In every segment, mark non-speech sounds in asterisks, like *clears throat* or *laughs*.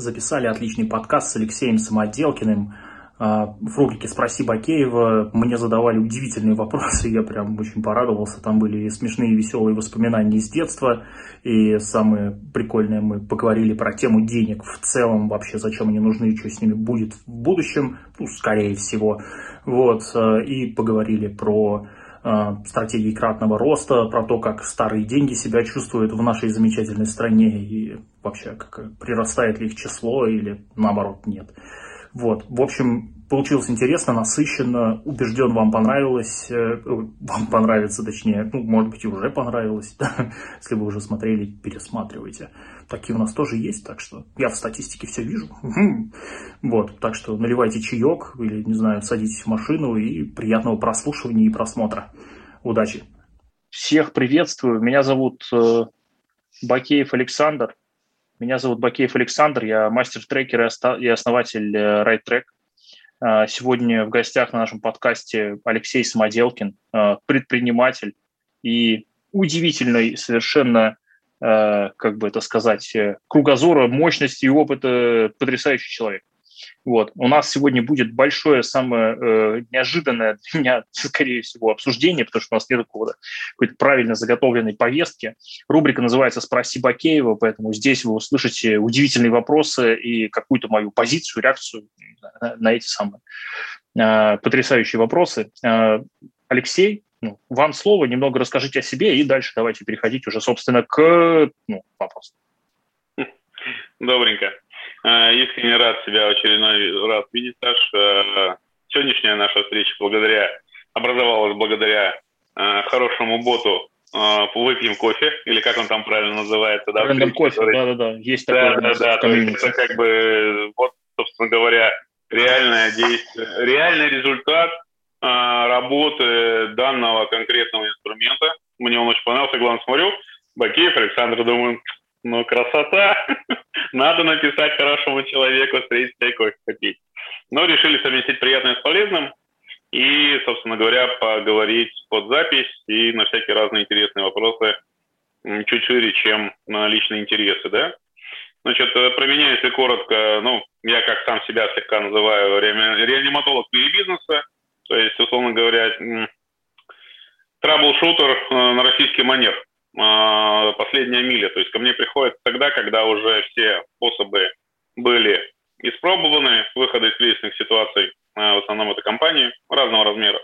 записали отличный подкаст с Алексеем Самоделкиным. А, в рубрике «Спроси Бакеева» мне задавали удивительные вопросы, я прям очень порадовался. Там были и смешные, и веселые воспоминания из детства, и самое прикольное, мы поговорили про тему денег в целом, вообще зачем они нужны что с ними будет в будущем, ну, скорее всего. Вот, а, и поговорили про стратегии кратного роста, про то, как старые деньги себя чувствуют в нашей замечательной стране и вообще, как прирастает ли их число или наоборот нет. Вот, в общем, получилось интересно, насыщенно, убежден, вам понравилось, э, вам понравится, точнее, ну, может быть, и уже понравилось, *laughs* если вы уже смотрели, пересматривайте. Такие у нас тоже есть, так что я в статистике все вижу. *laughs* Вот, так что наливайте чаек или, не знаю, садитесь в машину и приятного прослушивания и просмотра. Удачи! Всех приветствую, меня зовут э, Бакеев Александр, меня зовут Бакеев Александр, я мастер-трекер и основатель э, RideTrack. А, сегодня в гостях на нашем подкасте Алексей Самоделкин, э, предприниматель и удивительный совершенно, э, как бы это сказать, кругозора, мощности и опыта потрясающий человек. Вот. У нас сегодня будет большое, самое э, неожиданное для меня, *laughs* скорее всего, обсуждение, потому что у нас нет какого-то какой-то правильно заготовленной повестки. Рубрика называется «Спроси Бакеева», поэтому здесь вы услышите удивительные вопросы и какую-то мою позицию, реакцию на, на эти самые э, потрясающие вопросы. Э, Алексей, ну, вам слово, немного расскажите о себе, и дальше давайте переходить уже, собственно, к ну, вопросам. Добренько. Э, искренне рад себя очередной раз видеть, Саш. Э, сегодняшняя наша встреча благодаря, образовалась благодаря э, хорошему боту выпьем кофе, или как он там правильно называется, да? Рандом кофе, да-да-да, есть такое. Да-да-да, то есть это как бы, вот, собственно говоря, реальное действие, реальный результат работы данного конкретного инструмента. Мне он очень понравился, главное, смотрю, Бакеев Александр, думаю, ну, красота. *laughs* Надо написать хорошему человеку, встретить чай, кофе. Но решили совместить приятное с полезным и, собственно говоря, поговорить под запись и на всякие разные интересные вопросы чуть шире, чем на личные интересы, да? Значит, э, про меня, если коротко, ну, я как сам себя слегка называю реаниматолог бизнеса, то есть, условно говоря, траблшутер э, на российский манер – э, последняя миля. То есть ко мне приходят тогда, когда уже все способы были испробованы, выхода из кризисных ситуаций, э, в основном это компании разного размера,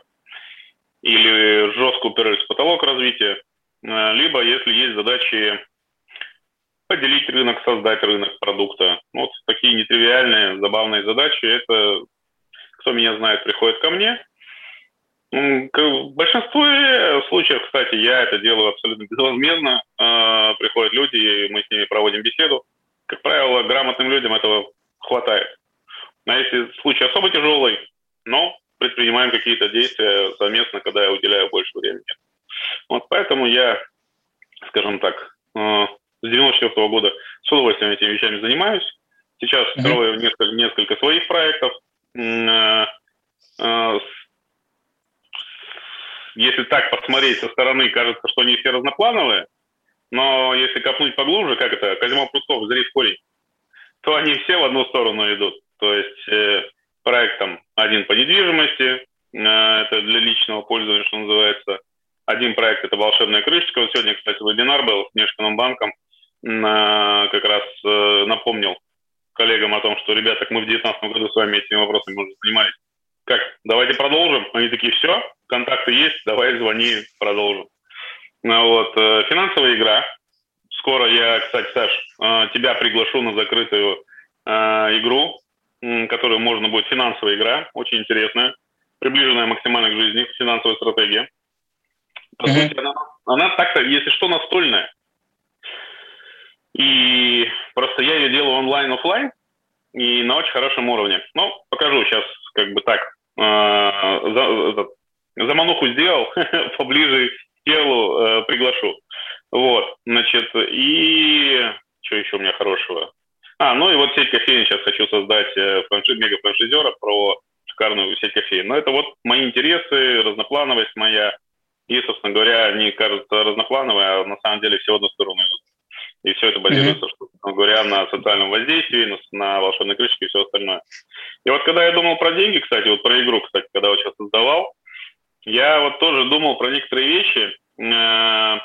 или жестко уперлись в потолок развития, э, либо если есть задачи поделить рынок, создать рынок продукта. Вот такие нетривиальные, забавные задачи. Это, кто меня знает, приходит ко мне – в большинстве случаев, кстати, я это делаю абсолютно безвозмездно. А, приходят люди, и мы с ними проводим беседу. Как правило, грамотным людям этого хватает. А если случай особо тяжелый, но предпринимаем какие-то действия совместно, когда я уделяю больше времени. Вот поэтому я, скажем так, а, с 94 -го года с удовольствием этими вещами занимаюсь. Сейчас строю несколько, несколько своих проектов. А, если так посмотреть со стороны, кажется, что они все разноплановые, но если копнуть поглубже, как это, Козьма Прутков, зри в корень, то они все в одну сторону идут. То есть э, проект там один по недвижимости, э, это для личного пользования, что называется. Один проект – это волшебная крышечка. Вот сегодня, кстати, вебинар был с Внешкиным банком. Э, как раз э, напомнил коллегам о том, что, ребята, мы в 2019 году с вами этими вопросами уже занимались как, давайте продолжим. Они такие, все, контакты есть, давай звони, продолжим. Ну, вот, э, финансовая игра. Скоро я, кстати, Саш, э, тебя приглашу на закрытую э, игру, которую можно будет финансовая игра, очень интересная, приближенная максимально к жизни, финансовая стратегия. По mm-hmm. сути, она, она так-то, если что, настольная. И просто я ее делаю онлайн-офлайн и на очень хорошем уровне. Ну, покажу сейчас как бы так, за, замануху сделал, *laughs* поближе к телу э, приглашу. Вот, значит, и что еще у меня хорошего? А, ну и вот сеть кофеин сейчас хочу создать э, франшиз, мега-франшизера про шикарную сеть кофеин. Но это вот мои интересы, разноплановость моя. И, собственно говоря, они кажутся разноплановые, а на самом деле все в одну сторону идут. И все это базируется, mm-hmm. говоря, на социальном воздействии, на, на волшебной крышке и все остальное. И вот когда я думал про деньги, кстати, вот про игру, кстати, когда вот сейчас создавал, я вот тоже думал про некоторые вещи. Э,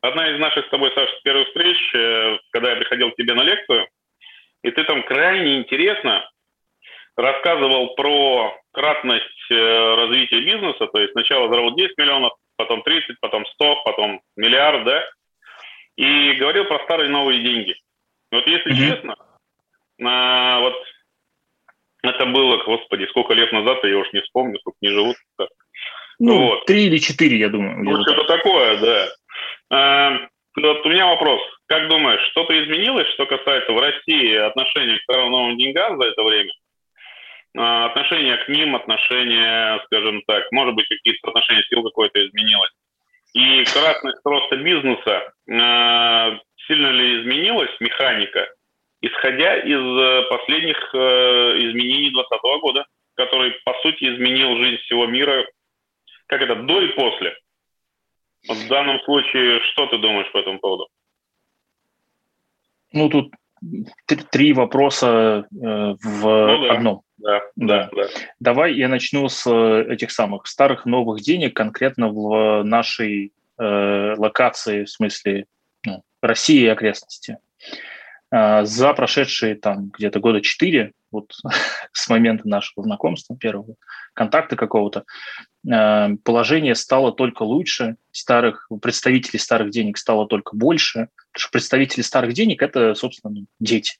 одна из наших с тобой, Саша, первых встреч, э, когда я приходил к тебе на лекцию, и ты там крайне интересно рассказывал про кратность э, развития бизнеса, то есть сначала заработал 10 миллионов, потом 30, потом 100, потом миллиард, да, и говорил про старые новые деньги. Вот если mm-hmm. честно, а, вот это было, господи, сколько лет назад, я уж не вспомню, сколько не живут. Ну, вот. три или четыре, я думаю. Ну, что-то такое, да. А, вот у меня вопрос. Как думаешь, что-то изменилось, что касается в России отношения к старым новым деньгам за это время? А, отношение к ним, отношение, скажем так, может быть, какие-то отношения сил какое-то изменилось. И кратность роста бизнеса, э, сильно ли изменилась механика, исходя из э, последних э, изменений 2020 года, который, по сути, изменил жизнь всего мира, как это, до и после? Вот в данном случае, что ты думаешь по этому поводу? Ну, тут три вопроса э, в ну, да. одном. Да, да, да. Давай я начну с э, этих самых старых новых денег, конкретно в нашей э, локации, в смысле ну, России и окрестности. Э, за прошедшие там где-то года четыре, вот *laughs* с момента нашего знакомства, первого контакта какого-то, э, положение стало только лучше, старых представителей старых денег стало только больше, потому что представители старых денег – это, собственно, дети.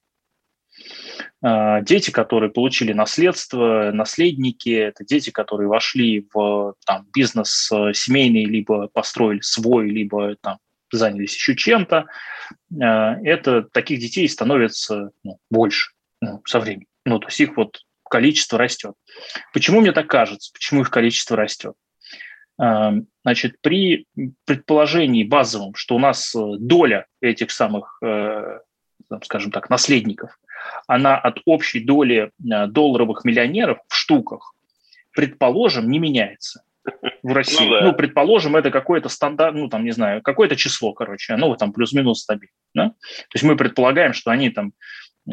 Э, дети, которые получили наследство, наследники, это дети, которые вошли в там, бизнес семейный, либо построили свой, либо там, занялись еще чем-то. Э, это таких детей становится ну, больше ну, со временем. Ну, то есть их вот количество растет. Почему мне так кажется? Почему их количество растет? Э, значит, при предположении базовом, что у нас доля этих самых, скажем так, наследников – она от общей доли э, долларовых миллионеров в штуках, предположим, не меняется в России. Ну, да. ну предположим, это какое-то стандарт, ну, там, не знаю, какое-то число, короче, ну, там плюс-минус стабильно. Да? То есть мы предполагаем, что они там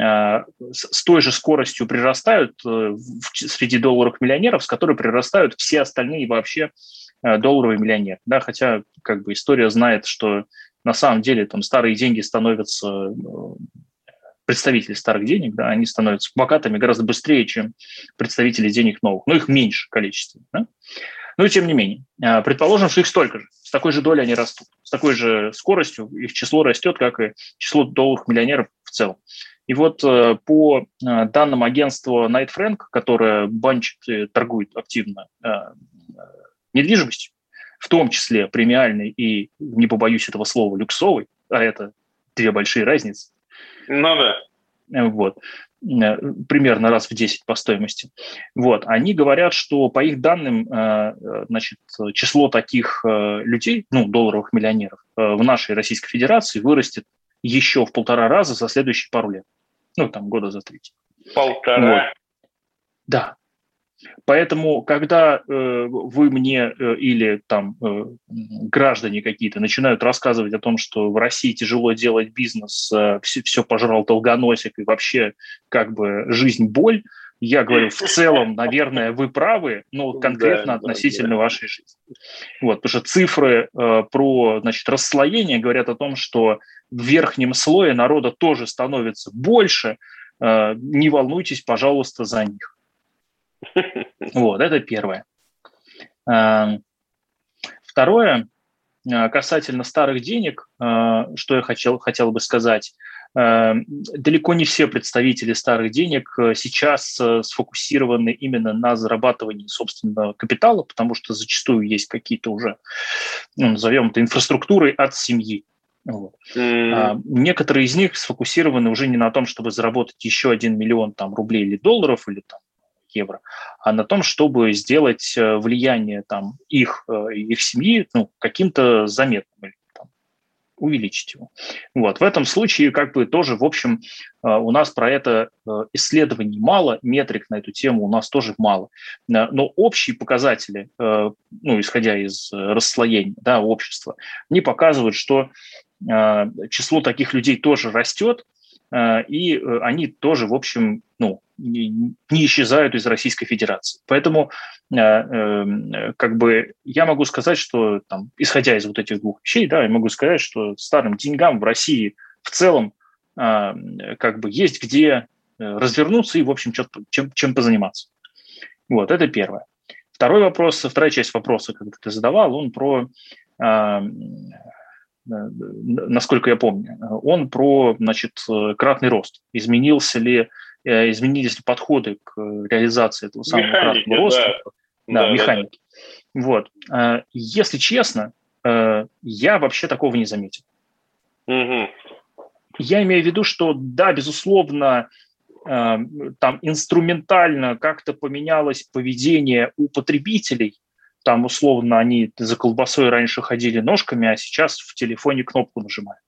э, с той же скоростью прирастают э, среди долларовых миллионеров, с которой прирастают все остальные вообще долларовые миллионеры. Да? Хотя как бы история знает, что на самом деле там старые деньги становятся представители старых денег, да, они становятся богатыми гораздо быстрее, чем представители денег новых. Но их меньше количество. Да? Но тем не менее, а, предположим, что их столько же. С такой же долей они растут. С такой же скоростью их число растет, как и число долларовых миллионеров в целом. И вот э, по э, данным агентства Night Frank, которое банчит и торгует активно э, недвижимостью, в том числе премиальной и, не побоюсь этого слова, люксовой, а это две большие разницы, ну да. Вот э, примерно раз в 10 по стоимости. Вот. Они говорят, что по их данным, э, значит, число таких э, людей, ну, долларовых миллионеров в нашей Российской Федерации вырастет еще в полтора раза за следующие пару лет. Ну, там, года за третий. Полтора? Вот. Да. Поэтому, когда э, вы мне э, или там э, граждане какие-то начинают рассказывать о том, что в России тяжело делать бизнес, э, все, все пожрал долгоносик и вообще как бы жизнь боль, я говорю, в целом, наверное, вы правы, но конкретно да, относительно да, да. вашей жизни. Вот, потому что цифры э, про значит, расслоение говорят о том, что в верхнем слое народа тоже становится больше. Э, не волнуйтесь, пожалуйста, за них. Вот, это первое. Эм, второе, э, касательно старых денег, э, что я хотел, хотел бы сказать. Далеко не все представители старых денег сейчас сфокусированы именно на зарабатывании собственного капитала, потому что зачастую есть какие-то уже, ну, назовем это, инфраструктуры от семьи. Вот. Mm. А, некоторые из них сфокусированы уже не на том, чтобы заработать еще один миллион там, рублей или долларов, или там, евро, а на том, чтобы сделать э, влияние там, их, э, их семьи ну, каким-то заметным там, увеличить его. Вот. В этом случае как бы тоже, в общем, э, у нас про это исследований мало, метрик на эту тему у нас тоже мало. Но общие показатели, ну, исходя из расслоения да, общества, они показывают, что число таких людей тоже растет, и они тоже, в общем, ну, не, исчезают из Российской Федерации. Поэтому как бы я могу сказать, что там, исходя из вот этих двух вещей, да, я могу сказать, что старым деньгам в России в целом как бы есть где развернуться и, в общем, чем, чем позаниматься. Вот, это первое. Второй вопрос, вторая часть вопроса, когда ты задавал, он про, э, насколько я помню, он про, значит, кратный рост. Изменился ли, э, изменились ли подходы к реализации этого самого механики, роста? Да, да механики. Да. Вот. Э, если честно, э, я вообще такого не заметил. Угу. Я имею в виду, что да, безусловно, Э, там инструментально как-то поменялось поведение у потребителей, там условно они за колбасой раньше ходили ножками, а сейчас в телефоне кнопку нажимают.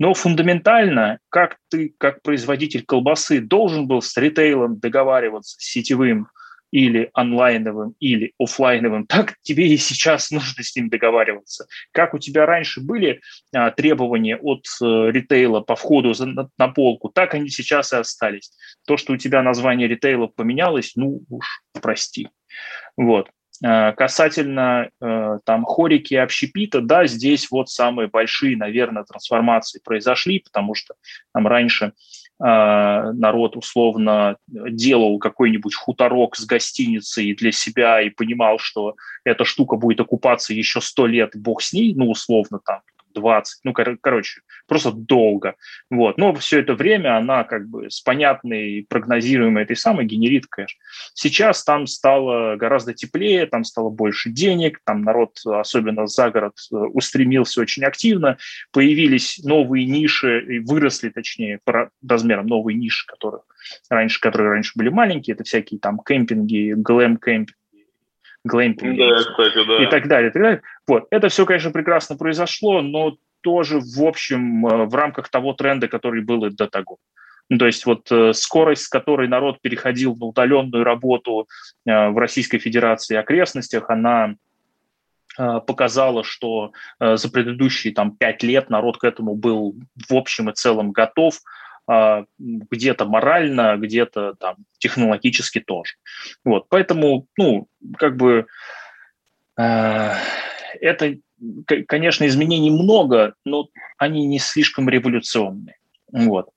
Но фундаментально, как ты, как производитель колбасы, должен был с ритейлом договариваться, с сетевым, или онлайновым, или офлайновым, так тебе и сейчас *laughs* нужно с ним договариваться. Как у тебя раньше были а, требования от а, ритейла по входу за, на, на полку, так они сейчас и остались. То, что у тебя название ритейла поменялось, ну уж прости. Вот. А, касательно э, там хорики и общепита, да, здесь вот самые большие, наверное, трансформации произошли, потому что там раньше а, народ условно делал какой-нибудь хуторок с гостиницей для себя и понимал, что эта штука будет окупаться еще сто лет, бог с ней, ну, условно там, 20, ну, кор- короче, просто долго. Вот. Но все это время она как бы с понятной, прогнозируемой этой самой генерит кэш. Сейчас там стало гораздо теплее, там стало больше денег, там народ, особенно за город, устремился очень активно, появились новые ниши, выросли, точнее, по размерам новые ниши, которых раньше, которые раньше были маленькие, это всякие там кемпинги, глэм-кемпинги, глэмпинг да, кстати, да. и так далее, и так далее. Вот. Это все, конечно, прекрасно произошло, но тоже, в общем, э, в рамках того тренда, который был и до того. Ну, то есть вот э, скорость, с которой народ переходил на удаленную работу э, в Российской Федерации и окрестностях, она показала, что за предыдущие там, пять лет народ к этому был в общем и целом готов, где-то морально, где-то там технологически тоже. Вот, поэтому, ну, как бы э, это, конечно, изменений много, но они не слишком революционные. Вот.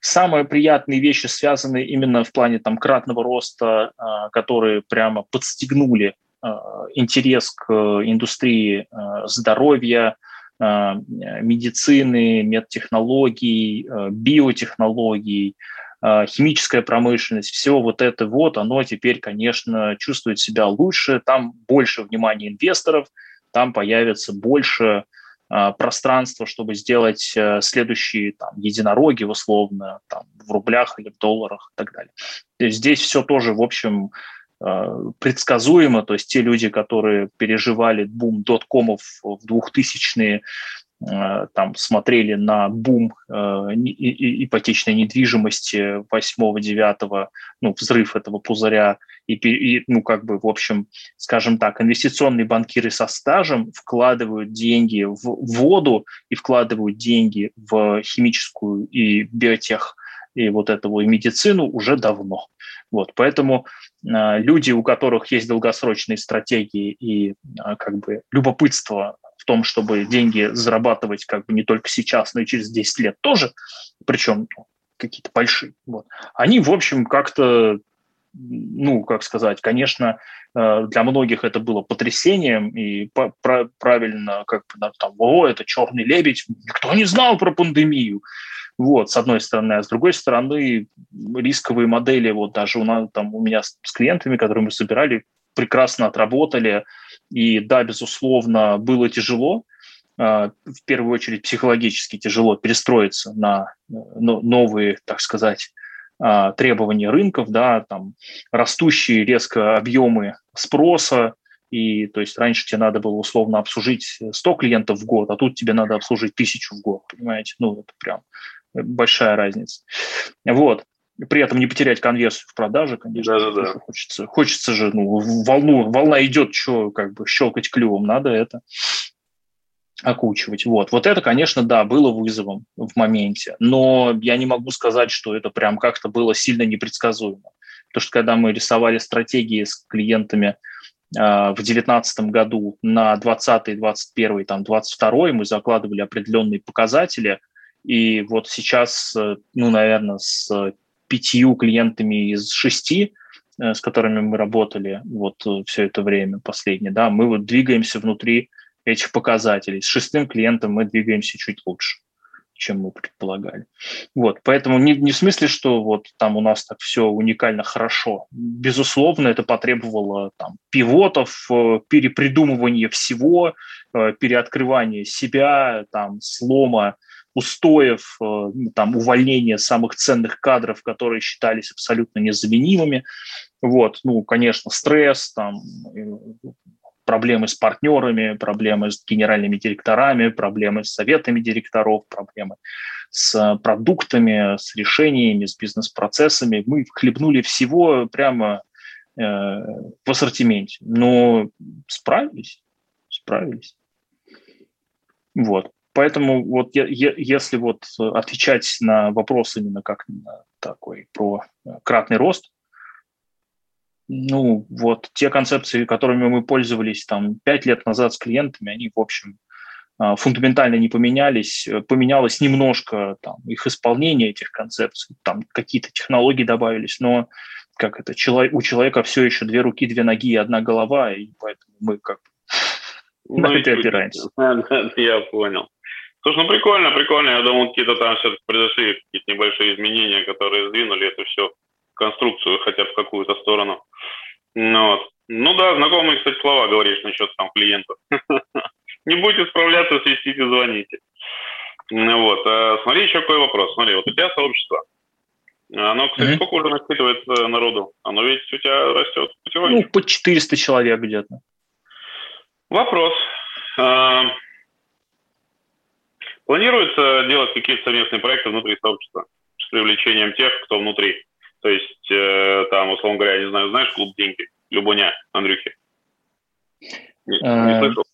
Самые приятные вещи связаны именно в плане там кратного роста, э, которые прямо подстегнули э, интерес к индустрии э, здоровья, медицины, медтехнологий, э, биотехнологий, э, химическая промышленность, все вот это вот, оно теперь, конечно, чувствует себя лучше, там больше внимания инвесторов, там появится больше пространства, чтобы сделать следующие там, единороги, условно, там, в рублях или в долларах и так далее. Здесь все тоже, в общем, Э, предсказуемо, то есть те люди, которые переживали бум доткомов в 2000-е, э, там смотрели на бум э, ипотечной недвижимости 8-9, ну, взрыв этого пузыря, и, и, ну, как бы, в общем, скажем так, инвестиционные банкиры со стажем вкладывают деньги в воду и вкладывают деньги в химическую и биотех, и вот эту и медицину уже давно. Вот, поэтому э, люди, у которых есть долгосрочные стратегии и э, как бы любопытство в том, чтобы деньги зарабатывать как бы не только сейчас, но и через 10 лет тоже, причем ну, какие-то большие, вот, они, в общем, как-то ну, как сказать, конечно, э, для многих это было потрясением, и правильно, как там, о, это черный лебедь, никто не знал про пандемию. Вот, с одной стороны. А с другой стороны, рисковые модели, вот даже у, нас, там, у меня с, клиентами, которые мы собирали, прекрасно отработали. И да, безусловно, было тяжело, а, в первую очередь психологически тяжело перестроиться на новые, так сказать, а, требования рынков, да, там растущие резко объемы спроса, и то есть раньше тебе надо было условно обслужить 100 клиентов в год, а тут тебе надо обслужить тысячу в год, понимаете? Ну, это прям большая разница. Вот. При этом не потерять конверсию в продаже, конечно. Да, да, да. Хочется, хочется же, ну, волну, волна идет, что как бы щелкать клювом, надо это. Окучивать. Вот. вот это, конечно, да, было вызовом в моменте, но я не могу сказать, что это прям как-то было сильно непредсказуемо. Потому что когда мы рисовали стратегии с клиентами а, в 2019 году на 20, 21, там, 22 мы закладывали определенные показатели, и вот сейчас, э, ну, наверное, с пятью клиентами из шести, э, с которыми мы работали вот э, все это время последнее, да, мы вот двигаемся внутри этих показателей. С шестым клиентом мы двигаемся чуть лучше чем мы предполагали. Вот, поэтому не, не в смысле, что вот там у нас так все уникально хорошо. Безусловно, это потребовало там пивотов, э, перепридумывания всего, э, переоткрывания себя, там слома устоев, э, там увольнения самых ценных кадров, которые считались абсолютно незаменимыми. Вот, ну, конечно, стресс, там, проблемы с партнерами, проблемы с генеральными директорами, проблемы с советами директоров, проблемы с продуктами, с решениями, с бизнес-процессами. Мы хлебнули всего прямо э, в ассортименте, но справились, справились. Вот. Поэтому вот я, я, если вот отвечать на вопрос именно как на такой про кратный рост, ну, вот те концепции, которыми мы пользовались там пять лет назад с клиентами, они, в общем, а, фундаментально не поменялись. Поменялось немножко там, их исполнение этих концепций, там какие-то технологии добавились, но как это, у человека все еще две руки, две ноги и одна голова, и поэтому мы как *laughs* ну, на это опираемся. *laughs* Я понял. Слушай, ну прикольно, прикольно. Я думал, какие-то там все-таки произошли какие-то небольшие изменения, которые сдвинули это все конструкцию хотя бы в какую-то сторону. Ну, вот. ну да, знакомые, кстати, слова говоришь насчет там клиентов. *laughs* Не будете справляться, свистите, звоните. Ну вот. А, смотри, еще какой вопрос. Смотри, вот у тебя сообщество. Оно, кстати, mm-hmm. сколько уже насчитывает народу? Оно ведь у тебя растет потихоньку. Ну, по 400 человек где-то. Вопрос. А, планируется делать какие-то совместные проекты внутри сообщества с привлечением тех, кто внутри? То есть, э, там, условно говоря, не знаю, знаешь клуб «Деньги»? Любоня, Андрюхи? Не, не э, слышал?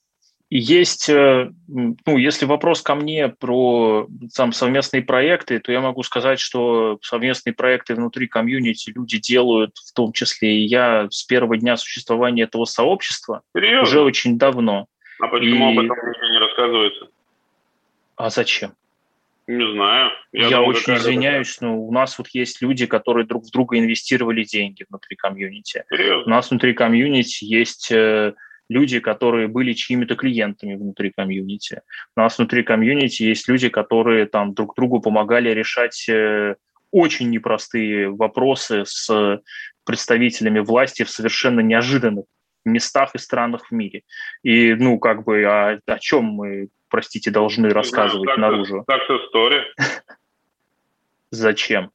Есть, э, ну, если вопрос ко мне про там, совместные проекты, то я могу сказать, что совместные проекты внутри комьюнити люди делают, в том числе и я, с первого дня существования этого сообщества, Серьезно? уже очень давно. А почему и... об этом не рассказывается? А зачем? Не знаю. Я, я думал, очень извиняюсь, но у нас вот есть люди, которые друг в друга инвестировали деньги внутри комьюнити. Серьезно? У нас внутри комьюнити есть э, люди, которые были чьими-то клиентами внутри комьюнити. У нас внутри комьюнити есть люди, которые там друг другу помогали решать э, очень непростые вопросы с представителями власти в совершенно неожиданных местах и странах в мире. И, ну, как бы, а, о чем мы простите, должны рассказывать знаю, наружу. Так история. *laughs* Зачем?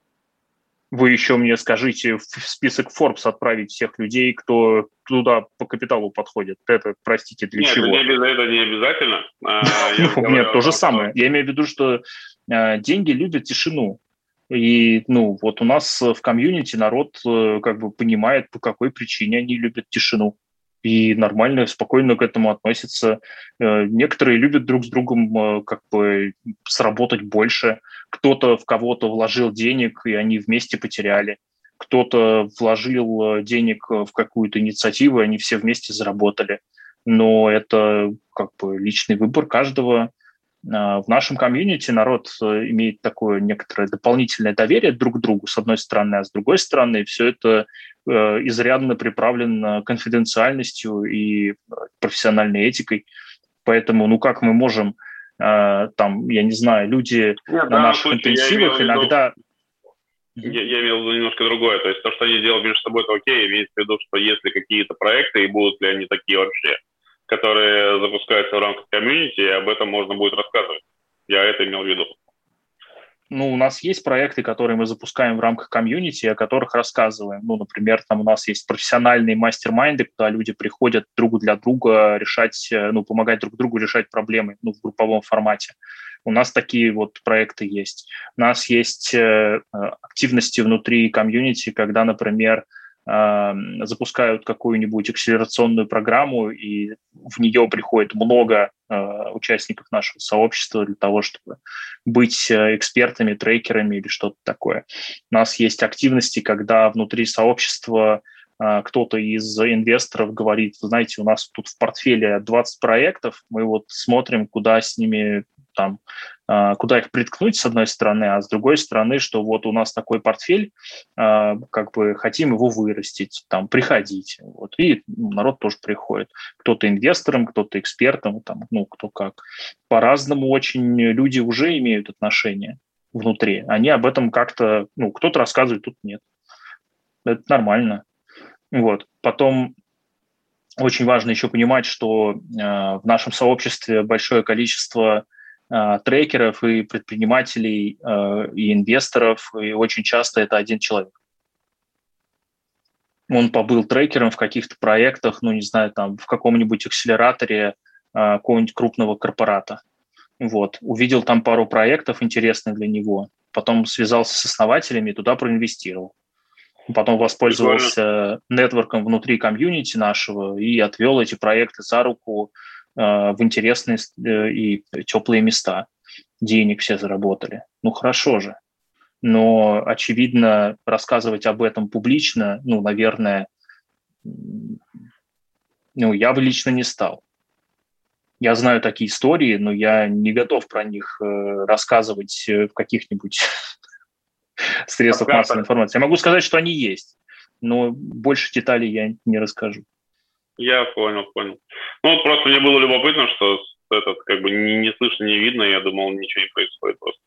Вы еще мне скажите в список Forbes отправить всех людей, кто туда по капиталу подходит. Это, простите, для Нет, чего? Нет, это не обязательно. А, *laughs* ну, нет, то же самое. Я имею в виду, что а, деньги любят тишину. И, ну, вот у нас в комьюнити народ э, как бы понимает, по какой причине они любят тишину и нормально, спокойно к этому относятся. Э, некоторые любят друг с другом э, как бы сработать больше. Кто-то в кого-то вложил денег, и они вместе потеряли. Кто-то вложил э, денег в какую-то инициативу, и они все вместе заработали. Но это как бы личный выбор каждого. В нашем комьюнити народ имеет такое некоторое дополнительное доверие друг к другу, с одной стороны, а с другой стороны, все это Э, изрядно приправлен конфиденциальностью и профессиональной этикой. Поэтому, ну как мы можем, э, там, я не знаю, люди Нет, на наших интенсивах иногда... Я, я имел в виду немножко другое. То есть то, что они делают между собой, это окей. Имеется в виду, что если какие-то проекты, и будут ли они такие вообще, которые запускаются в рамках комьюнити, об этом можно будет рассказывать. Я это имел в виду ну, у нас есть проекты, которые мы запускаем в рамках комьюнити, о которых рассказываем. Ну, например, там у нас есть профессиональные мастер-майнды, куда люди приходят друг для друга решать, э, ну, помогать друг другу решать проблемы, ну, в групповом формате. У нас такие вот проекты есть. У нас есть э, активности внутри комьюнити, когда, например, запускают какую-nибудь акселерационную программу, и в нее приходит много участников нашего сообщества для того, чтобы быть экспертами, трекерами или что-то такое. У нас есть активности, когда внутри сообщества кто-то из инвесторов говорит, знаете, у нас тут в портфеле 20 проектов, мы вот смотрим, куда с ними там, а, куда их приткнуть, с одной стороны, а с другой стороны, что вот у нас такой портфель, а, как бы хотим его вырастить, там, приходить. Вот, и народ тоже приходит. Кто-то инвестором, кто-то экспертом, там, ну, кто как. По-разному очень люди уже имеют отношения внутри. Они об этом как-то, ну, кто-то рассказывает, тут нет. Это нормально. Вот. Потом очень важно еще понимать, что э, в нашем сообществе большое количество трекеров и предпринимателей э, и инвесторов, и очень часто это один человек. Он побыл трекером в каких-то проектах, ну, не знаю, там, в каком-нибудь акселераторе э, какого-нибудь крупного корпората. Вот. Увидел там пару проектов интересных для него, потом связался с основателями и туда проинвестировал потом воспользовался нетворком внутри комьюнити нашего и отвел эти проекты за руку в интересные э, и теплые места. Денег все заработали. Ну, хорошо же. Но, очевидно, рассказывать об этом публично, ну, наверное, ну, я бы лично не стал. Я знаю такие истории, но я не готов про них э, рассказывать в каких-нибудь *laughs* средствах массовой информации. Я могу сказать, что они есть, но больше деталей я не расскажу. Я понял, понял. Ну, просто мне было любопытно, что этот как бы не, не слышно, не видно, я думал, ничего не происходит просто.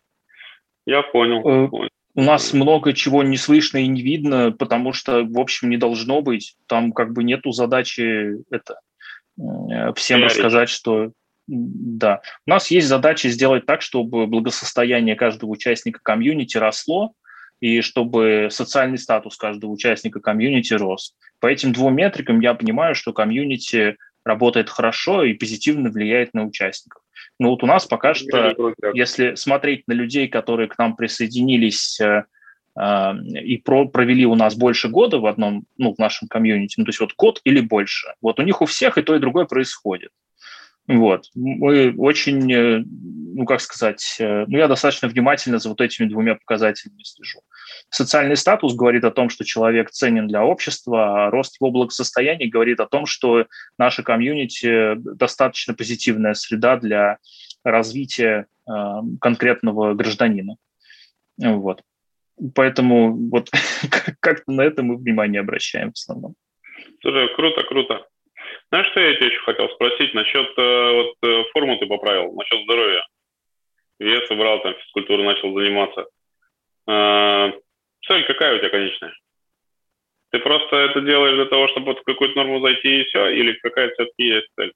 Я понял. Э, понял. У нас много чего не слышно и не видно, потому что, в общем, не должно быть. Там как бы нету задачи это э, всем Ярить. рассказать, что да. У нас есть задача сделать так, чтобы благосостояние каждого участника комьюнити росло, и чтобы социальный статус каждого участника комьюнити рос. По этим двум метрикам я понимаю, что комьюнити работает хорошо и позитивно влияет на участников. Но вот у нас пока что, если смотреть на людей, которые к нам присоединились э, э, и про, провели у нас больше года в одном, ну, в нашем комьюнити, ну, то есть вот год или больше, вот у них у всех и то, и другое происходит. Вот. Мы очень, э, ну, как сказать, ну, я достаточно внимательно за вот этими двумя показателями слежу. Социальный статус говорит о том, что человек ценен для общества, а рост его благосостояния говорит о том, что наша комьюнити достаточно позитивная среда для развития э, конкретного гражданина. Вот. Поэтому вот *laughs* как-то на это мы внимание обращаем в основном. Слушай, круто, круто. Знаешь, что я тебя еще хотел спросить насчет э, вот э, форму ты поправил, насчет здоровья. Вес убрал, там физкультурой начал заниматься. Э, цель какая у тебя конечная? Ты просто это делаешь для того, чтобы в какую-то норму зайти и все, или какая все-таки есть цель?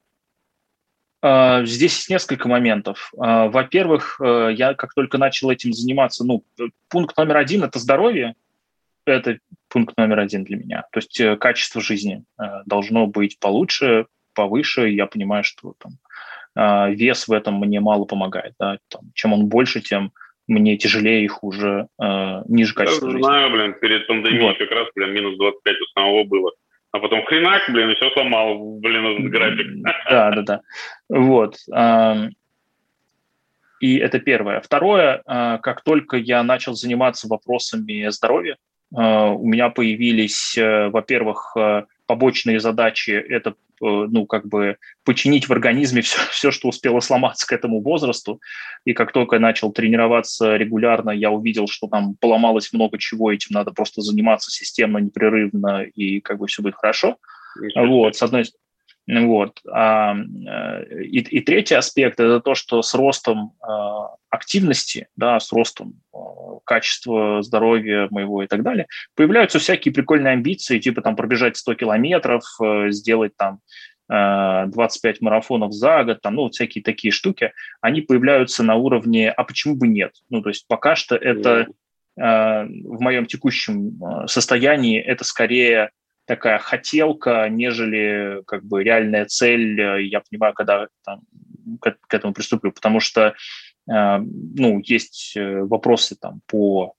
А, здесь есть несколько моментов. А, во-первых, я как только начал этим заниматься, ну, пункт номер один – это здоровье, это пункт номер один для меня. То есть э, качество жизни э, должно быть получше, повыше. Я понимаю, что там, э, вес в этом мне мало помогает. Да? Там, чем он больше, тем мне тяжелее и хуже, ниже качество жизни. Знаю, блин, перед пандемией вот. как раз, блин, минус 25 у самого было. А потом хренак, блин, и все сломал, блин, этот график. Да, да, да. Вот. И это первое. Второе, как только я начал заниматься вопросами здоровья, Э, у меня появились, э, во-первых, э, побочные задачи – это ну, как бы починить в организме *laughs* все, все, что успело сломаться к этому возрасту. И как только я начал тренироваться регулярно, я увидел, что там поломалось много чего, этим надо просто заниматься системно, непрерывно, и как бы все будет хорошо. Вот, с одной, вот. А, э, и, и третий аспект – это то, что с ростом а, активности, да, с ростом а, качества здоровья моего и так далее, появляются всякие прикольные амбиции, типа там пробежать 100 километров, э, сделать там 25 марафонов за год, там, ну, вот всякие такие штуки, они появляются на уровне «а почему бы нет?». Ну, то есть пока что это в моем текущем состоянии это скорее такая хотелка, нежели как бы реальная цель. Я понимаю, когда там, к, к этому приступлю, потому что э, ну, есть э, вопросы там по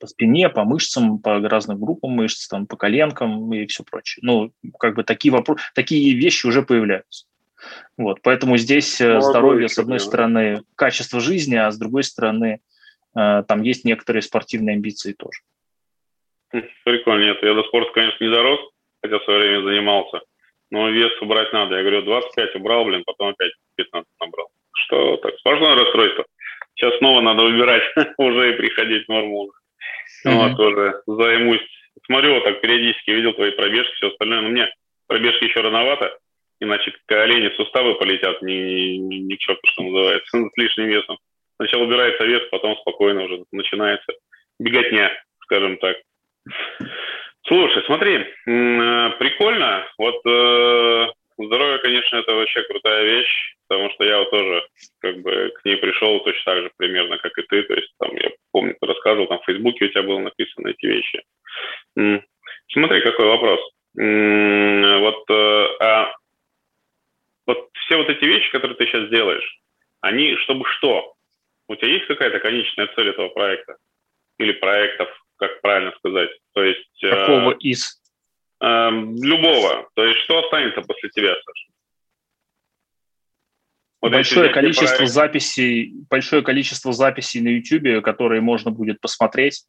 по спине, по мышцам, по разным группам мышц, там, по коленкам и все прочее. Ну, как бы такие, вопросы, такие вещи уже появляются. Вот, поэтому здесь Молодой э, здоровье, с одной стороны, качество жизни, а с другой стороны, э, там есть некоторые спортивные амбиции тоже. Хм, прикольно, нет, я до спорта, конечно, не дорос, хотя в свое время занимался, но вес убрать надо. Я говорю, 25 убрал, блин, потом опять 15 набрал. Что так, сплошное расстройство. Сейчас снова надо выбирать *laughs* уже и приходить в норму. Mm-hmm. Вот, тоже займусь. Смотрю, вот так периодически видел твои пробежки, все остальное. Но мне пробежки еще рановато, иначе колени, суставы полетят ни, ни, ни к черту, что называется, *laughs* с лишним весом. Сначала убирается вес, потом спокойно уже начинается беготня, скажем так. Слушай, смотри, э, прикольно. Вот э, здоровье, конечно, это вообще крутая вещь, потому что я вот тоже как бы к ней пришел точно так же примерно, как и ты. То есть там, я помню, ты рассказывал, там в Фейсбуке у тебя было написано эти вещи. Смотри, какой вопрос. Вот, э, а, вот все вот эти вещи, которые ты сейчас делаешь, они чтобы что? У тебя есть какая-то конечная цель этого проекта? Или проектов, как правильно сказать? То есть... Э, Какого э, из? Э, любого. То есть что останется после тебя, Саша? Вот большое количество проект... записей, большое количество записей на YouTube, которые можно будет посмотреть,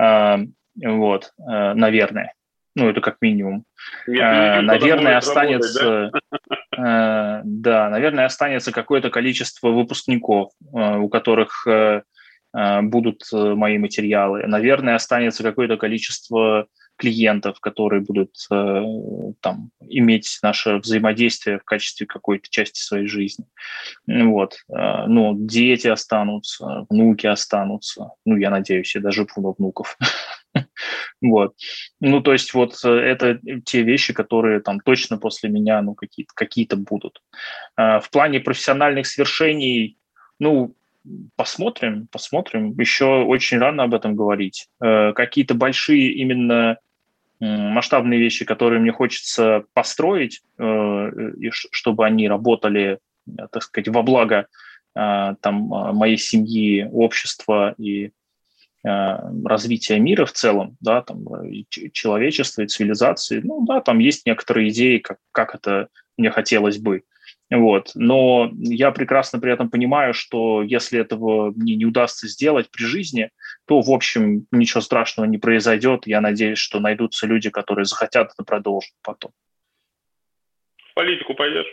э, вот, э, наверное. Ну, это как минимум. Нет, э, наверное, останется, работать, да? Э, да, наверное, останется какое-то количество выпускников, э, у которых будут э, мои материалы. Наверное, останется какое-то количество клиентов, которые будут э, там, иметь наше взаимодействие в качестве какой-то части своей жизни. Вот. Э, ну, дети останутся, внуки останутся. Ну, я надеюсь, я даже буду внуков. *laughs* Вот. Ну, то есть вот э, это те вещи, которые там точно после меня, ну, какие-то какие будут. В плане профессиональных свершений, ну, посмотрим, посмотрим. Еще очень рано об этом говорить. Какие-то большие именно масштабные вещи, которые мне хочется построить, э, и чтобы они работали, э, так сказать, во благо э, там, моей семьи, общества и развития мира в целом, да, там, и человечества и цивилизации, ну да, там есть некоторые идеи, как, как это мне хотелось бы. Вот. Но я прекрасно при этом понимаю, что если этого мне не удастся сделать при жизни, то, в общем, ничего страшного не произойдет. Я надеюсь, что найдутся люди, которые захотят это продолжить потом. В политику пойдешь?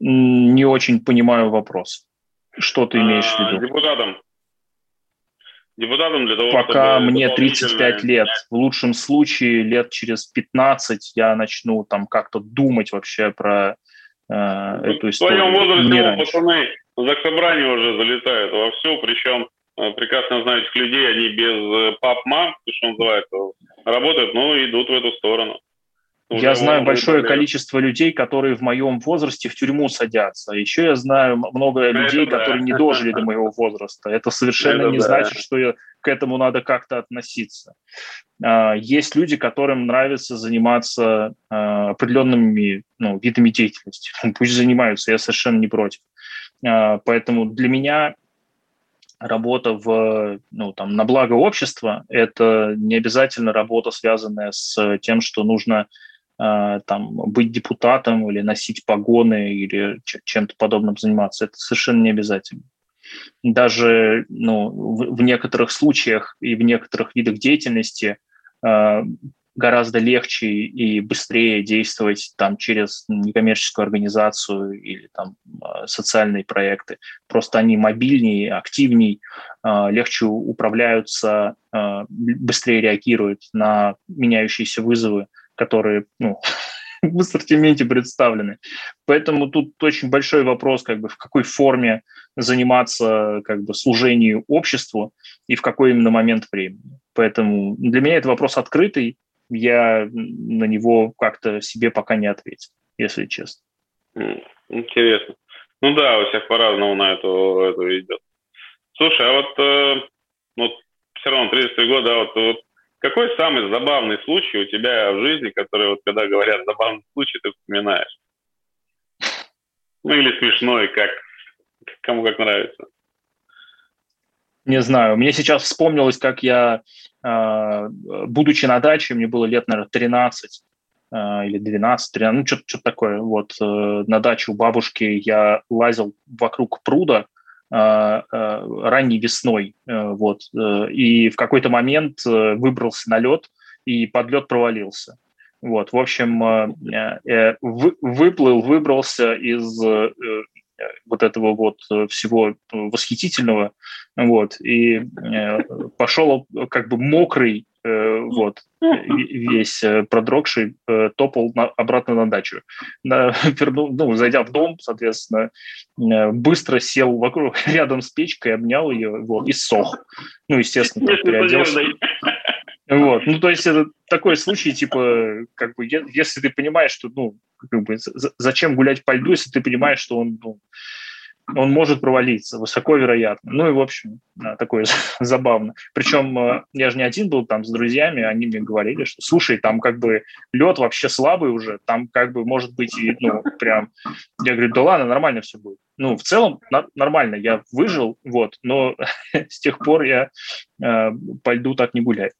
Не очень понимаю вопрос. Что ты имеешь в виду? Депутатом депутатом для того, Пока чтобы мне 35 лет. В лучшем случае лет через 15 я начну там как-то думать вообще про э, эту историю. В твоем возрасте не пацаны за собрание уже залетают вовсю, причем э, прекрасно знают этих людей, они без э, пап-мам, что называется, работают, но идут в эту сторону. Я знаю большое лет. количество людей, которые в моем возрасте в тюрьму садятся. Еще я знаю много людей, да. которые не дожили до моего возраста. Это совершенно Это не да. значит, что я, к этому надо как-то относиться. А, есть люди, которым нравится заниматься а, определенными ну, видами деятельности. *laughs* Пусть занимаются, я совершенно не против. А, поэтому для меня работа в, ну, там, на благо общества – это не обязательно работа, связанная с тем, что нужно там, быть депутатом или носить погоны или чем-то подобным заниматься. Это совершенно не обязательно. Даже ну, в, в некоторых случаях и в некоторых видах деятельности э, гораздо легче и быстрее действовать там через некоммерческую организацию или там э, социальные проекты. Просто они мобильнее, активнее, э, легче управляются, быстрее реагируют на меняющиеся вызовы, которые ну, *laughs* в ассортименте представлены. Поэтому тут очень большой вопрос, как бы в какой форме заниматься как бы служению обществу и в какой именно момент времени. Поэтому для меня это вопрос открытый, я на него как-то себе пока не ответил, если честно. Интересно. Ну да, у всех по-разному на эту, эту идет. Слушай, а вот, э, вот все равно 33 года, да, вот, вот какой самый забавный случай у тебя в жизни, который, вот когда говорят забавный случай, ты вспоминаешь? Ну или смешной, как кому как нравится. Не знаю. Мне сейчас вспомнилось, как я, а, будучи на даче, мне было лет, наверное, 13 а, или 12, 13, ну, что-то, что такое. Вот э, на даче у бабушки я лазил вокруг пруда ранней весной, э, вот, э, и в какой-то момент выбрался на лед, и под лед провалился. Вот, в общем, выплыл, выбрался из вот этого вот э, всего восхитительного, вот, и э, пошел как бы мокрый, э, вот, весь продрогший, топал на, обратно на дачу. На, *laughs* верну, ну, зайдя в дом, соответственно, быстро сел вокруг, *laughs* рядом с печкой, обнял ее, вот, и сох. Ну, естественно, переоделся. Вот, ну, то есть это такой случай, типа, как бы, если ты понимаешь, что, ну, как бы, зачем гулять по льду, если ты понимаешь, что он, ну, он может провалиться, высоко вероятно. Ну и, в общем, такое *laughs* забавно. Причем э, я же не один был там с друзьями, они мне говорили, что, слушай, там как бы лед вообще слабый уже, там как бы может быть и, ну, прям... Я говорю, да ладно, нормально все будет. Ну, в целом нормально, я выжил, вот, но *laughs* с тех пор я э, по льду так не гуляю.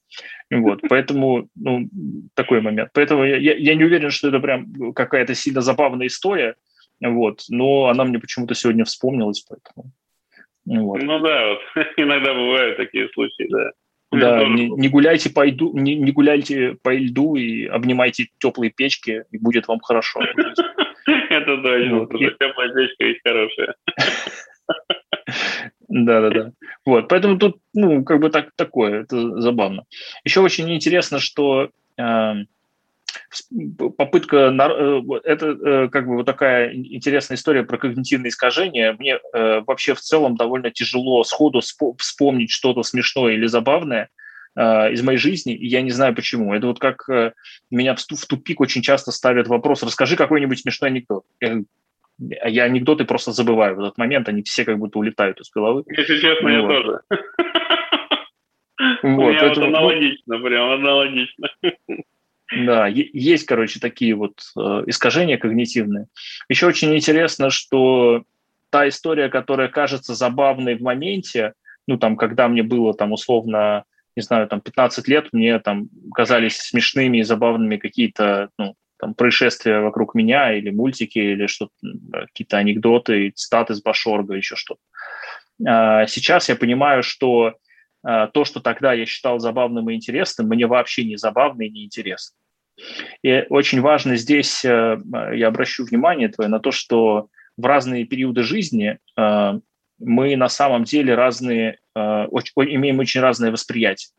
Вот, поэтому, ну, такой момент. Поэтому я, я не уверен, что это прям какая-то сильно забавная история, вот. Но она мне почему-то сегодня вспомнилась, поэтому... Вот. Ну да, вот. *laughs* иногда бывают такие случаи, да. Да, не, не гуляйте по льду, не, не гуляйте по льду и обнимайте теплые печки, и будет вам хорошо. *laughs* Это точно, теплая печка есть хорошая. *laughs* Да, да, да. Вот, поэтому тут, ну, как бы так такое, это забавно. Еще очень интересно, что эм, попытка, э, это э, как бы вот такая интересная история про когнитивные искажения. Мне э, вообще в целом довольно тяжело сходу вспомнить что-то смешное или забавное из моей жизни, и я не знаю почему. Это вот как меня в тупик очень часто ставят вопрос, расскажи какой-нибудь смешной анекдот. Я, я анекдоты просто забываю в этот момент, они все как будто улетают из головы. Если честно, я тоже. Вот, У меня вот ну аналогично, прям аналогично. Да, есть, короче, такие вот э, искажения когнитивные. Еще очень интересно, что та история, которая кажется забавной в моменте, ну, там, когда мне было, там, условно, не знаю, там, 15 лет, мне там казались смешными и забавными какие-то, ну, там, происшествия вокруг меня или мультики, или что-то, какие-то анекдоты, цитаты с Башорга, еще что-то. А сейчас я понимаю, что то, что тогда я считал забавным и интересным, мне вообще не забавно и не интересно. И очень важно здесь, э, я обращу внимание твое на то, что в разные периоды жизни э, мы на самом деле разные, э, имеем очень разное восприятие.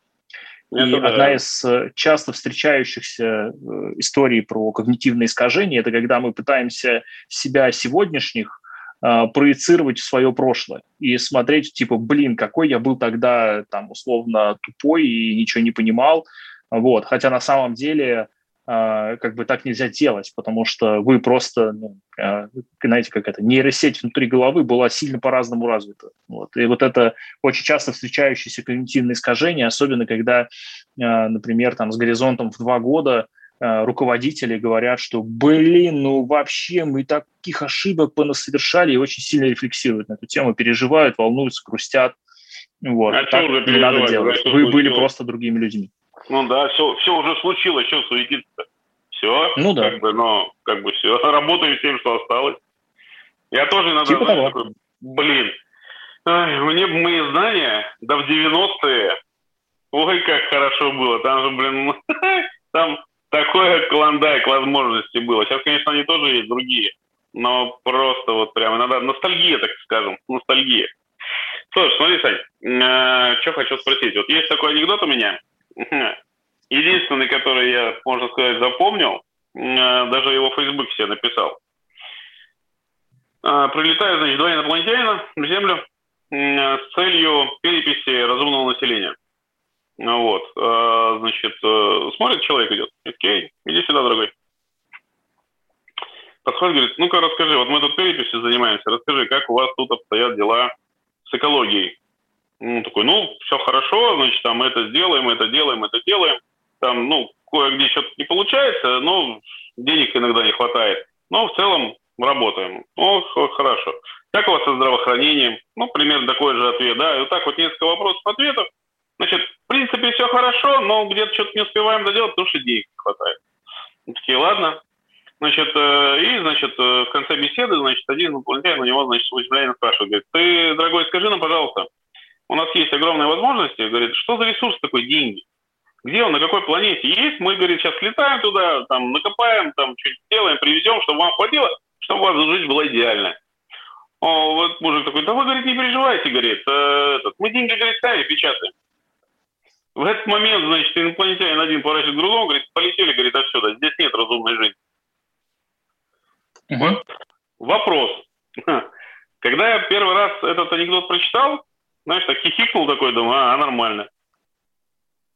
И это одна из часто встречающихся историй про когнитивные искажения – это когда мы пытаемся себя сегодняшних проецировать в свое прошлое и смотреть, типа, блин, какой я был тогда, там, условно, тупой и ничего не понимал, вот, хотя на самом деле а, как бы так нельзя делать, потому что вы просто, ну, а, знаете, как это, нейросеть внутри головы была сильно по-разному развита. Вот. И вот это очень часто встречающееся когнитивное искажение, особенно когда, а, например, там с горизонтом в два года руководители говорят, что, блин, ну вообще мы таких ошибок понасовершали и очень сильно рефлексируют на эту тему, переживают, волнуются, грустят. Вот. А так не надо делать. Вы были просто другими людьми. Ну да, все, все уже случилось, что суетиться-то? Все, ну да. Как бы, но как бы все, *laughs* работаем с тем, что осталось. Я тоже иногда типа знаешь, такой, блин, ай, мне мои знания, да в 90-е, ой, как хорошо было, там же, блин, *laughs* там такой клондайк возможностей было. Сейчас, конечно, они тоже есть другие, но просто вот прям иногда ностальгия, так скажем, ностальгия. Слушай, смотри, Сань, э, что хочу спросить. Вот есть такой анекдот у меня *laughs* – Единственный, который я, можно сказать, запомнил, э, даже его в Facebook все написал. Э, прилетают, значит, два инопланетянина в Землю э, с целью переписи разумного населения. Вот, значит, смотрит, человек идет. Окей, иди сюда, дорогой. Подходит, говорит, ну-ка расскажи, вот мы тут переписью занимаемся, расскажи, как у вас тут обстоят дела с экологией. Ну, такой, ну, все хорошо, значит, там это сделаем, это делаем, это делаем. Там, ну, кое-где что-то не получается, но денег иногда не хватает. Но в целом работаем. Ну, хорошо. Как у вас со здравоохранением? Ну, примерно такой же ответ, да. И вот так вот несколько вопросов-ответов. Значит, в принципе, все хорошо, но где-то что-то не успеваем доделать, потому что денег не хватает. Мы такие, ладно. Значит, э, и, значит, э, в конце беседы, значит, один инопланетянин на него, значит, землянин спрашивает, говорит, ты, дорогой, скажи нам, пожалуйста, у нас есть огромные возможности, говорит, что за ресурс такой деньги? Где он, на какой планете есть? Мы, говорит, сейчас летаем туда, там, накопаем, там, что-нибудь сделаем, привезем, чтобы вам хватило, чтобы у вас жизнь была идеальная. О, вот мужик такой, да вы, говорит, не переживайте, говорит, э, этот, мы деньги, говорит, сами печатаем. В этот момент, значит, инопланетянин один поворачивает к другому, говорит, полетели, говорит, отсюда, здесь нет разумной жизни. Угу. Вопрос. Когда я первый раз этот анекдот прочитал, знаешь, так хихикнул такой, думаю, а, нормально.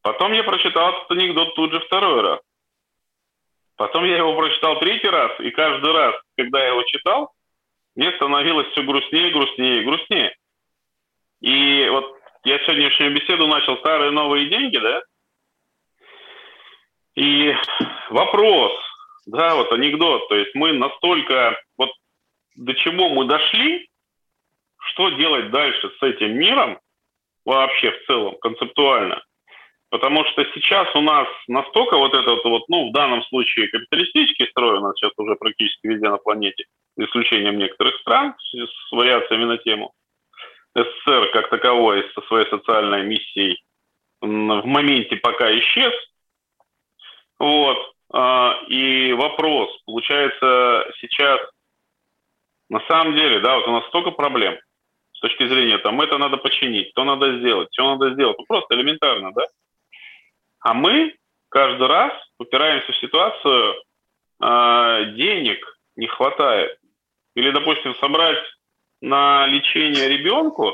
Потом я прочитал этот анекдот тут же второй раз. Потом я его прочитал третий раз, и каждый раз, когда я его читал, мне становилось все грустнее, грустнее, грустнее. И вот я сегодняшнюю беседу начал «Старые новые деньги», да? И вопрос, да, вот анекдот, то есть мы настолько, вот до чего мы дошли, что делать дальше с этим миром, вообще в целом, концептуально. Потому что сейчас у нас настолько вот этот вот, ну, в данном случае капиталистический строй у нас сейчас уже практически везде на планете, за исключением некоторых стран с вариациями на тему. СССР как таковой со своей социальной миссией в моменте пока исчез. Вот. А, и вопрос, получается, сейчас на самом деле, да, вот у нас столько проблем с точки зрения, там, это надо починить, то надо сделать, все надо сделать. Ну, просто элементарно, да? А мы каждый раз упираемся в ситуацию, э, денег не хватает. Или, допустим, собрать на лечение ребенку,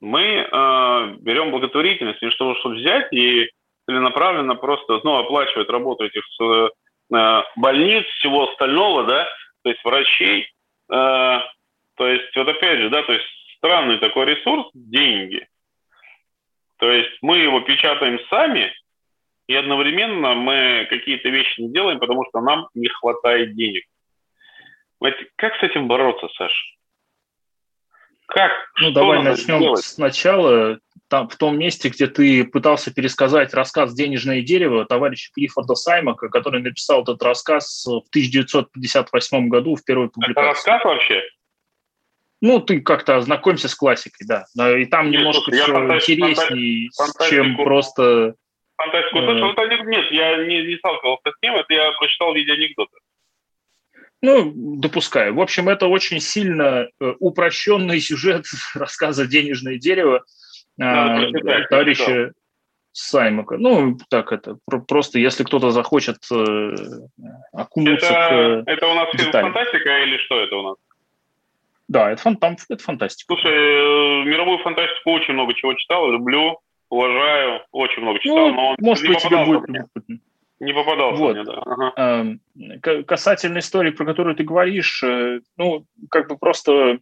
мы э, берем благотворительность, вместо того, чтобы взять и целенаправленно просто ну, оплачивать работу этих э, больниц, всего остального, да, то есть врачей. Э, то есть, вот опять же, да, то есть странный такой ресурс – деньги. То есть мы его печатаем сами, и одновременно мы какие-то вещи не делаем, потому что нам не хватает денег. Как с этим бороться, Саша? Как? Ну, Что давай начнем сделать? сначала. Там, в том месте, где ты пытался пересказать рассказ «Денежное дерево» товарища Клиффорда Саймака, который написал этот рассказ в 1958 году в первой публикации. Это рассказ вообще? Ну, ты как-то ознакомься с классикой, да. И там Нет, немножко слушай, все интереснее, чем просто... Фантастику. Э... Слушай, нет, я не, не сталкивался с ним, это я прочитал в виде анекдота. Ну, допускаю. В общем, это очень сильно э, упрощенный *laughs* сюжет рассказа «Денежное дерево» да, э, товарища Саймака. Ну, так это, просто если кто-то захочет э, окунуться это, к Это у нас деталям. фантастика или что это у нас? Да, это, фан, там, это фантастика. Слушай, э, мировую фантастику очень много чего читал, люблю, уважаю, очень много читал, ну, но может быть, тебе будет не попадался вот. мне, да. Ага. Эм, касательно истории, про которую ты говоришь, э, ну, как бы просто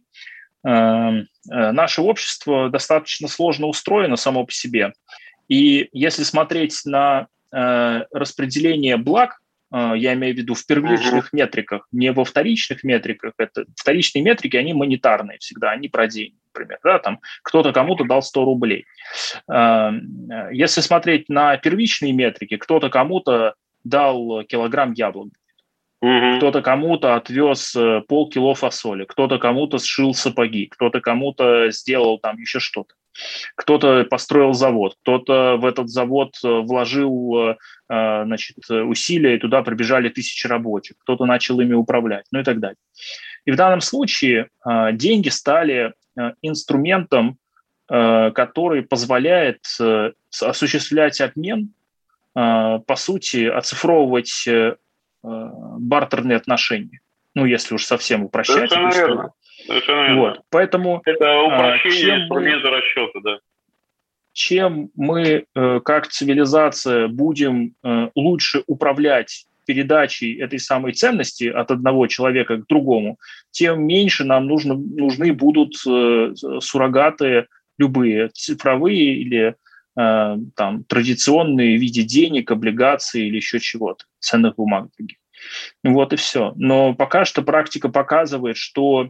эм, э, наше общество достаточно сложно устроено само по себе. И если смотреть на э, распределение благ, я имею в виду в первичных метриках, не во вторичных метриках. Это вторичные метрики, они монетарные всегда, они про деньги например, да, там кто-то кому-то дал 100 рублей. Эм, если смотреть на первичные метрики, кто-то кому-то дал килограмм яблок, Угу. Кто-то кому-то отвез э, полкило фасоли, кто-то кому-то сшил сапоги, кто-то кому-то сделал там еще что-то. Кто-то построил завод, кто-то в этот завод э, вложил э, значит, усилия, и туда прибежали тысячи рабочих, кто-то начал ими управлять, ну и так далее. И в данном случае деньги стали Э, инструментом, э, который позволяет э, осуществлять обмен, по сути, оцифровывать бартерные отношения. Ну, если уж совсем упрощать. Совершенно верно. Совершенно верно. Вот. Поэтому, Это упрощение инструмента мы, расчета, да. Чем мы, как цивилизация, будем лучше управлять передачей этой самой ценности от одного человека к другому, тем меньше нам нужно, нужны будут э, суррогаты любые, цифровые или э, там, традиционные в виде денег, облигаций или еще чего-то, ценных бумаг других. Вот и все. Но пока что практика показывает, что а,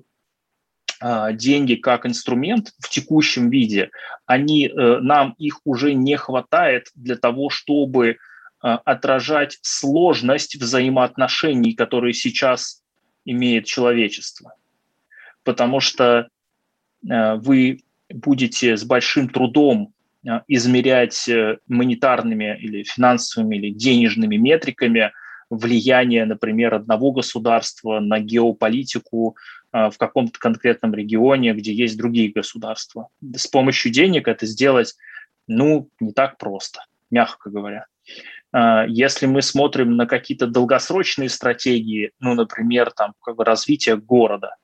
деньги как инструмент в текущем виде, они, э, нам их уже не хватает для того, чтобы а, отражать сложность взаимоотношений, которые сейчас имеет человечество. Потому что э, вы будете с большим трудом измерять э, монетарными или финансовыми или денежными метриками влияние, например, одного государства на геополитику а, в каком-то конкретном регионе, где есть другие государства. С помощью денег это сделать, ну, не так просто, мягко говоря. А, если мы смотрим на какие-то долгосрочные стратегии, ну, например, там, как бы развитие города,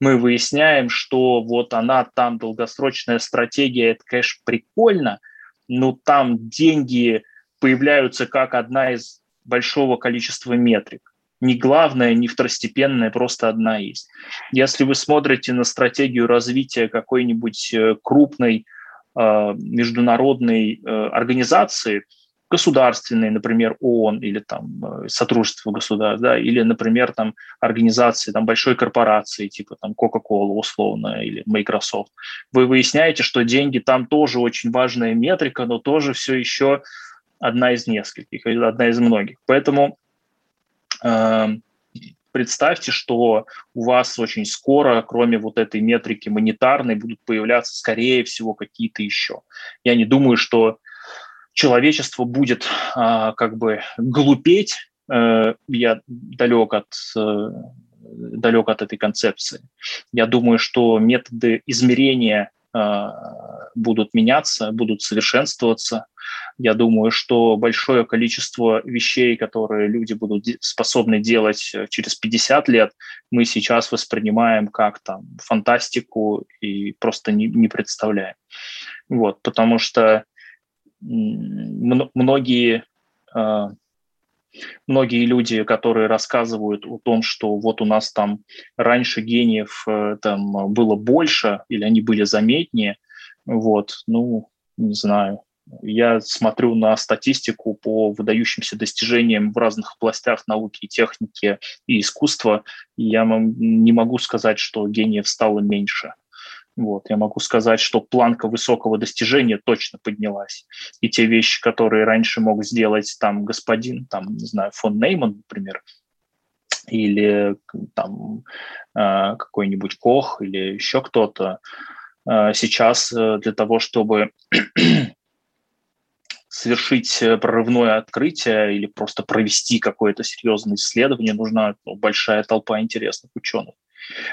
мы выясняем, что вот она там долгосрочная стратегия, это, конечно, прикольно, но там деньги появляются как одна из большого количества метрик не главная, не второстепенная, просто одна есть. Если вы смотрите на стратегию развития какой-нибудь э, крупной э, международной э, организации, государственной, например, ООН или там Сотрудничество государств, да, или, например, там организации там большой корпорации, типа там Coca-Cola условно или Microsoft, вы выясняете, что деньги там тоже очень важная метрика, но тоже все еще одна из нескольких, одна из многих. Поэтому представьте, что у вас очень скоро, кроме вот этой метрики монетарной, будут появляться, скорее всего, какие-то еще. Я не думаю, что человечество будет а, как бы глупеть. Э, я далек от э, далек от этой концепции. Я думаю, что методы измерения будут меняться, будут совершенствоваться. Я думаю, что большое количество вещей, которые люди будут способны делать э, через 50 лет, мы сейчас воспринимаем как там фантастику и просто не, не представляем. Вот, потому что многие э, многие люди, которые рассказывают о том, что вот у нас там раньше гениев э, там было больше или они были заметнее, вот, ну, не знаю, я смотрю на статистику по выдающимся достижениям в разных областях науки техники и искусства, и я не могу сказать, что гениев стало меньше. Вот, я могу сказать, что планка высокого достижения точно поднялась. И те вещи, которые раньше мог сделать там господин, там, не знаю, фон Нейман, например, или там э, какой-нибудь Кох или еще кто-то, э, сейчас э, для того, чтобы *clears throat* совершить прорывное открытие или просто провести какое-то серьезное исследование, нужна ну, большая толпа интересных ученых.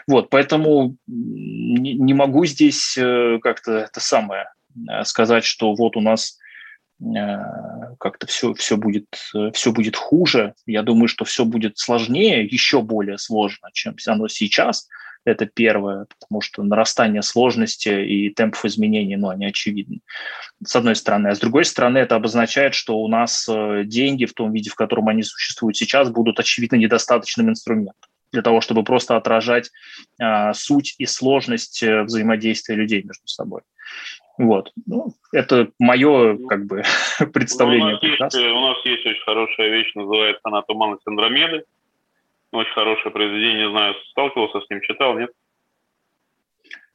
Вот, поэтому не, могу здесь э, как-то это самое э, сказать, что вот у нас как-то все, все, будет, все будет хуже. Я думаю, что все будет сложнее, еще более сложно, чем оно сейчас. Это первое, потому что нарастание сложности и темпов изменений, ну, они очевидны, с одной стороны. А с другой стороны, это обозначает, что у нас э, деньги в том виде, в котором они существуют сейчас, будут, очевидно, недостаточным инструментом для того, чтобы просто отражать а, суть и сложность э, взаимодействия людей между собой. Вот. Ну, это мое как бы *laughs* представление. Ну, у, нас есть, у нас есть очень хорошая вещь, называется она «Туманность Андромеды». Очень хорошее произведение, знаю, сталкивался с ним, читал, нет?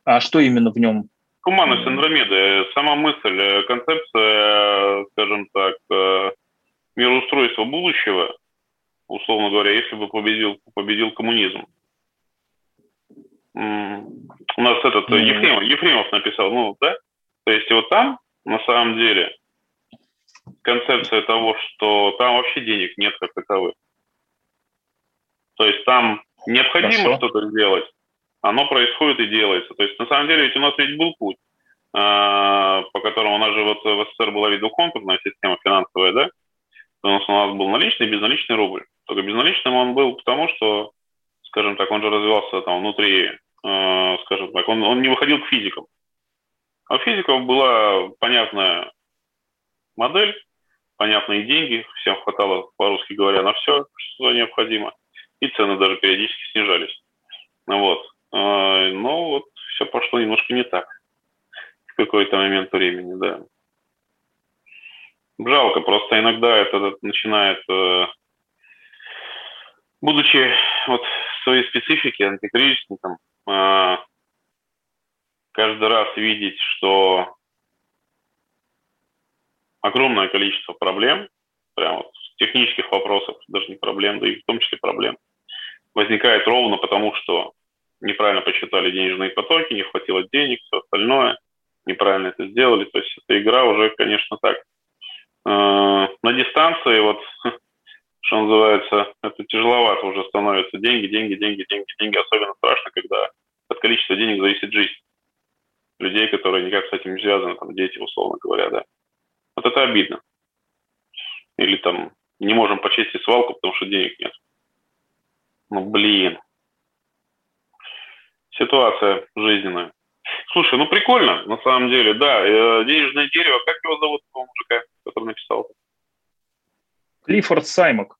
А что именно в нем? Туманность Андромеды. Сама мысль, э, концепция, скажем так, э, мироустройства будущего, условно говоря, если бы победил, победил коммунизм. У нас этот mm-hmm. Ефремов, Ефремов написал, ну, да? То есть вот там, на самом деле, концепция того, что там вообще денег нет как таковых. То есть там необходимо что-то сделать, оно происходит и делается. То есть на самом деле ведь у нас ведь был путь, а, по которому у нас же вот в СССР была видоконтурная система финансовая, да? У нас, у нас был наличный и безналичный рубль. Только безналичным он был потому, что, скажем так, он же развивался там внутри, э, скажем так, он, он не выходил к физикам. А у физиков была понятная модель, понятные деньги, всем хватало, по-русски говоря, на все, что необходимо и цены даже периодически снижались. Вот. А, но вот все пошло немножко не так в какой-то момент времени, да. Жалко, просто иногда это начинает, э, будучи вот своей специфике антикризисником, а, каждый раз видеть, что огромное количество проблем, прям вот технических вопросов, даже не проблем, да и в том числе проблем, возникает ровно потому, что неправильно посчитали денежные потоки, не хватило денег, все остальное, неправильно это сделали. То есть эта игра уже, конечно, так. Э, на дистанции, вот, *laughs* что называется, это тяжеловато уже становится. Деньги, деньги, деньги, деньги, деньги. Особенно страшно, когда от количества денег зависит жизнь людей, которые никак с этим не связаны, там, дети, условно говоря, да. Вот это обидно. Или там не можем почистить свалку, потому что денег нет. Ну, блин. Ситуация жизненная. Слушай, ну прикольно, на самом деле, да. Э, денежное дерево, как его зовут, того мужика, который написал? Клиффорд Саймак.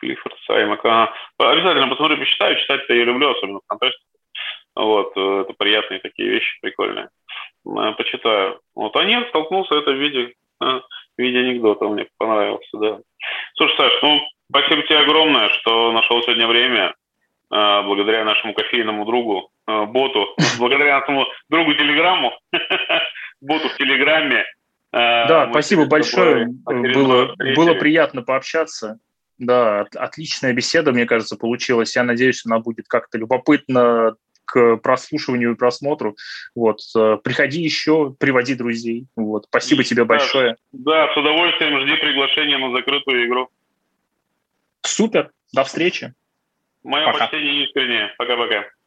Клиффорд Саймак, ага. Обязательно посмотрю, почитаю. Читать-то я люблю, особенно в фантастике. Вот, э, это приятные такие вещи, прикольные. Э, почитаю. Вот, а нет, столкнулся это в виде, в виде анекдота, мне понравился, да. Слушай, Саш, ну, спасибо тебе огромное, что нашел сегодня время, благодаря нашему кофейному другу, боту, *laughs* благодаря нашему другу Телеграмму, *laughs* боту в Телеграме. Да, спасибо большое, было, было приятно пообщаться. Да, отличная беседа, мне кажется, получилась. Я надеюсь, она будет как-то любопытно к прослушиванию и просмотру. Вот. Э, приходи еще, приводи друзей. Вот. Спасибо тебе да, большое. Да, с удовольствием жди приглашения на закрытую игру. Супер. До встречи. Мое Пока. почтение искреннее. Пока-пока.